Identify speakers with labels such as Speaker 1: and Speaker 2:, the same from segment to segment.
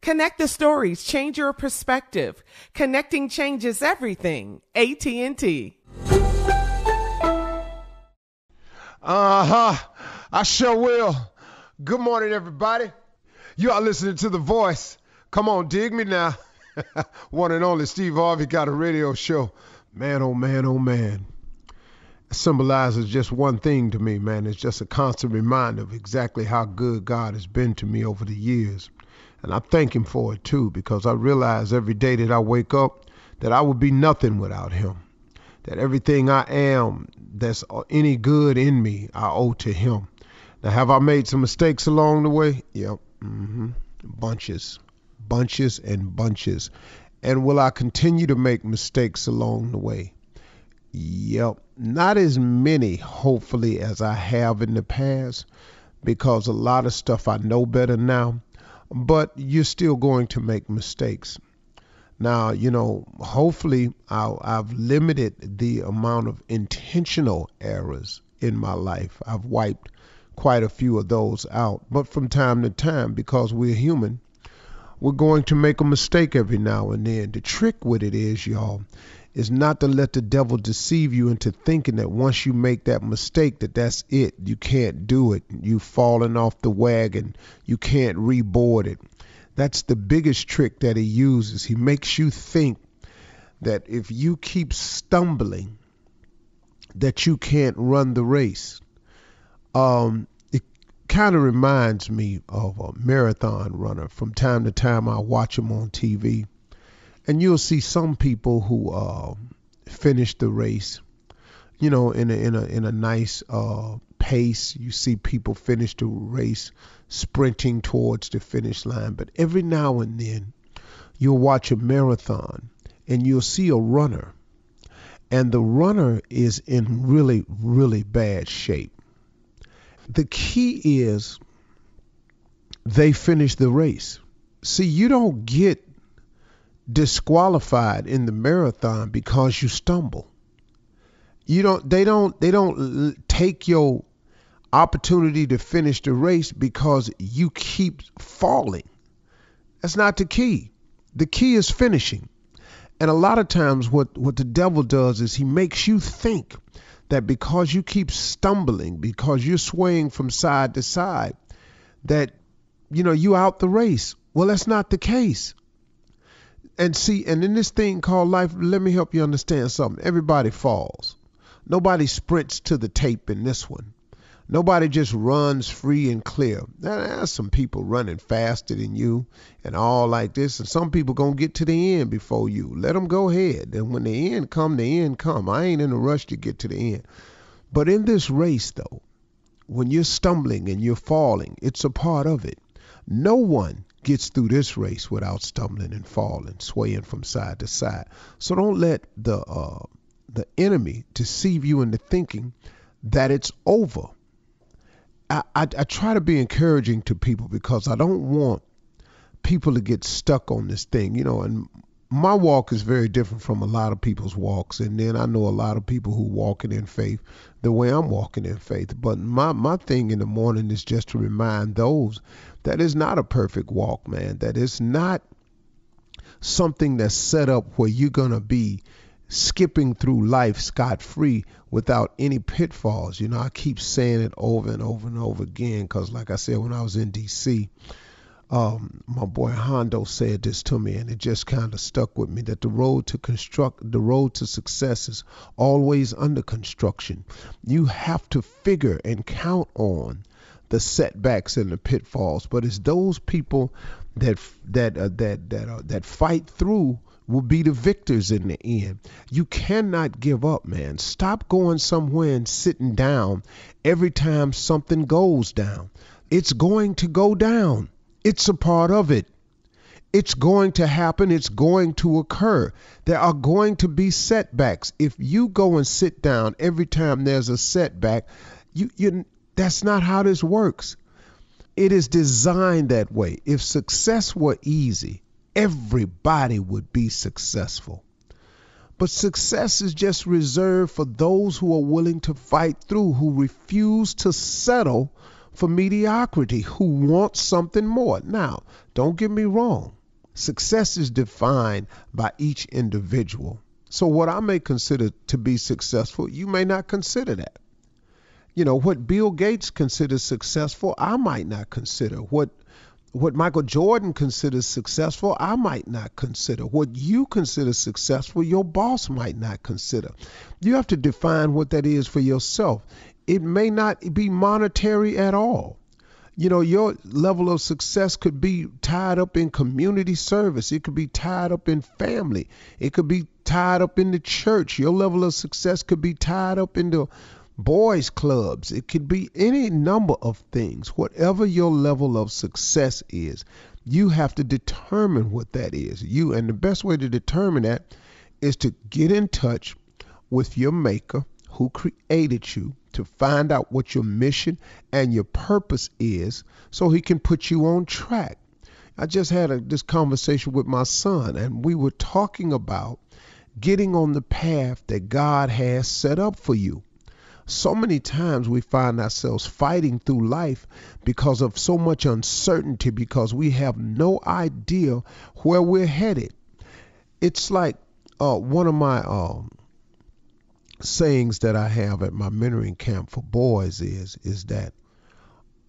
Speaker 1: Connect the stories, change your perspective. Connecting changes everything. AT&T.
Speaker 2: Uh-huh. I sure will. Good morning, everybody. You are listening to The Voice. Come on, dig me now. One and only Steve Harvey got a radio show. Man, oh man, oh man. Symbolizes just one thing to me, man. It's just a constant reminder of exactly how good God has been to me over the years. And I thank him for it too, because I realize every day that I wake up that I would be nothing without him. That everything I am that's any good in me, I owe to him. Now, have I made some mistakes along the way? Yep. Mm-hmm. Bunches, bunches, and bunches. And will I continue to make mistakes along the way? Yep. Not as many, hopefully, as I have in the past, because a lot of stuff I know better now but you're still going to make mistakes. Now, you know, hopefully i have limited the amount of intentional errors in my life. I've wiped quite a few of those out. But from time to time, because we're human, we're going to make a mistake every now and then. The trick with it is, y'all, is not to let the devil deceive you into thinking that once you make that mistake that that's it. You can't do it. You've fallen off the wagon. You can't reboard it. That's the biggest trick that he uses. He makes you think that if you keep stumbling that you can't run the race. Um, kind of reminds me of a marathon runner from time to time i watch him on tv and you'll see some people who uh, finish the race, you know, in a in a in a nice uh, pace. You see people finish the race sprinting towards the finish line, but every now and then you'll watch a marathon and you'll see a runner, and the runner is in really really bad shape. The key is they finish the race. See, you don't get disqualified in the marathon because you stumble. You don't they don't they don't take your opportunity to finish the race because you keep falling. That's not the key. The key is finishing. And a lot of times, what, what the devil does is he makes you think that because you keep stumbling, because you're swaying from side to side, that, you know, you out the race. Well, that's not the case. And see, and in this thing called life, let me help you understand something. Everybody falls. Nobody sprints to the tape in this one. Nobody just runs free and clear. There's some people running faster than you and all like this, and some people gonna get to the end before you. Let them go ahead. And when the end come, the end come. I ain't in a rush to get to the end. But in this race, though, when you're stumbling and you're falling, it's a part of it. No one gets through this race without stumbling and falling, swaying from side to side. So don't let the uh, the enemy deceive you into thinking that it's over I, I, I try to be encouraging to people because I don't want people to get stuck on this thing, you know, and my walk is very different from a lot of people's walks. And then I know a lot of people who walking in faith the way I'm walking in faith. But my my thing in the morning is just to remind those that it's not a perfect walk man that it's not something that's set up where you're going to be skipping through life scot free without any pitfalls. You know, I keep saying it over and over and over again because, like I said, when I was in D.C., um, my boy Hondo said this to me, and it just kind of stuck with me that the road to construct, the road to success is always under construction. You have to figure and count on the setbacks and the pitfalls, but it's those people that that uh, that that uh, that fight through will be the victors in the end. You cannot give up, man. Stop going somewhere and sitting down every time something goes down. It's going to go down. It's a part of it. It's going to happen. It's going to occur. There are going to be setbacks. If you go and sit down every time there's a setback, you, you that's not how this works. It is designed that way. If success were easy, everybody would be successful. But success is just reserved for those who are willing to fight through, who refuse to settle for mediocrity, who want something more. Now, don't get me wrong, success is defined by each individual. So, what I may consider to be successful, you may not consider that. You know, what Bill Gates considers successful, I might not consider. What what Michael Jordan considers successful, I might not consider. What you consider successful, your boss might not consider. You have to define what that is for yourself. It may not be monetary at all. You know, your level of success could be tied up in community service. It could be tied up in family. It could be tied up in the church. Your level of success could be tied up into boys clubs. It could be any number of things whatever your level of success is you have to determine what that is. You and the best way to determine that is to get in touch with your maker who created you to find out what your mission and your purpose is so he can put you on track. I just had a, this conversation with my son and we were talking about getting on the path that god has set up for you so many times we find ourselves fighting through life because of so much uncertainty, because we have no idea where we're headed. It's like uh, one of my um, sayings that I have at my mentoring camp for boys is is that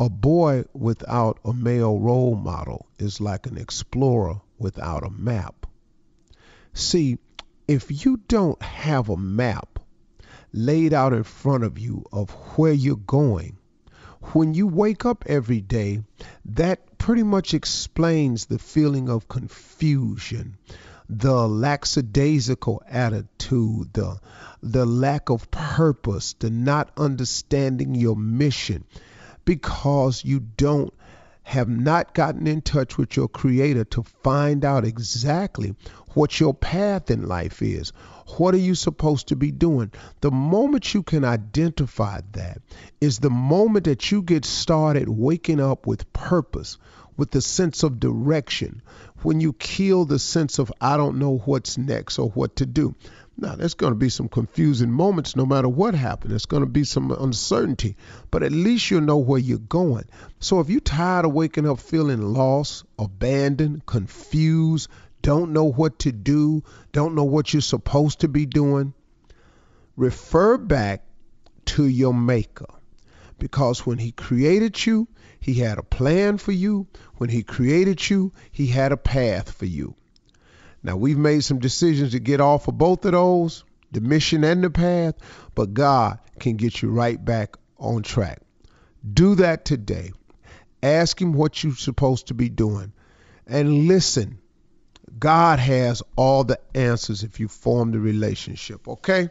Speaker 2: a boy without a male role model is like an explorer without a map. See, if you don't have a map laid out in front of you of where you're going. When you wake up every day, that pretty much explains the feeling of confusion, the lackadaisical attitude, the, the lack of purpose, the not understanding your mission because you don't have not gotten in touch with your creator to find out exactly what your path in life is what are you supposed to be doing? The moment you can identify that is the moment that you get started waking up with purpose, with the sense of direction, when you kill the sense of I don't know what's next or what to do. Now, there's going to be some confusing moments no matter what happens. There's going to be some uncertainty, but at least you'll know where you're going. So if you're tired of waking up feeling lost, abandoned, confused, don't know what to do, don't know what you're supposed to be doing, refer back to your maker. Because when he created you, he had a plan for you. When he created you, he had a path for you. Now, we've made some decisions to get off of both of those, the mission and the path, but God can get you right back on track. Do that today. Ask Him what you're supposed to be doing and listen. God has all the answers if you form the relationship, okay?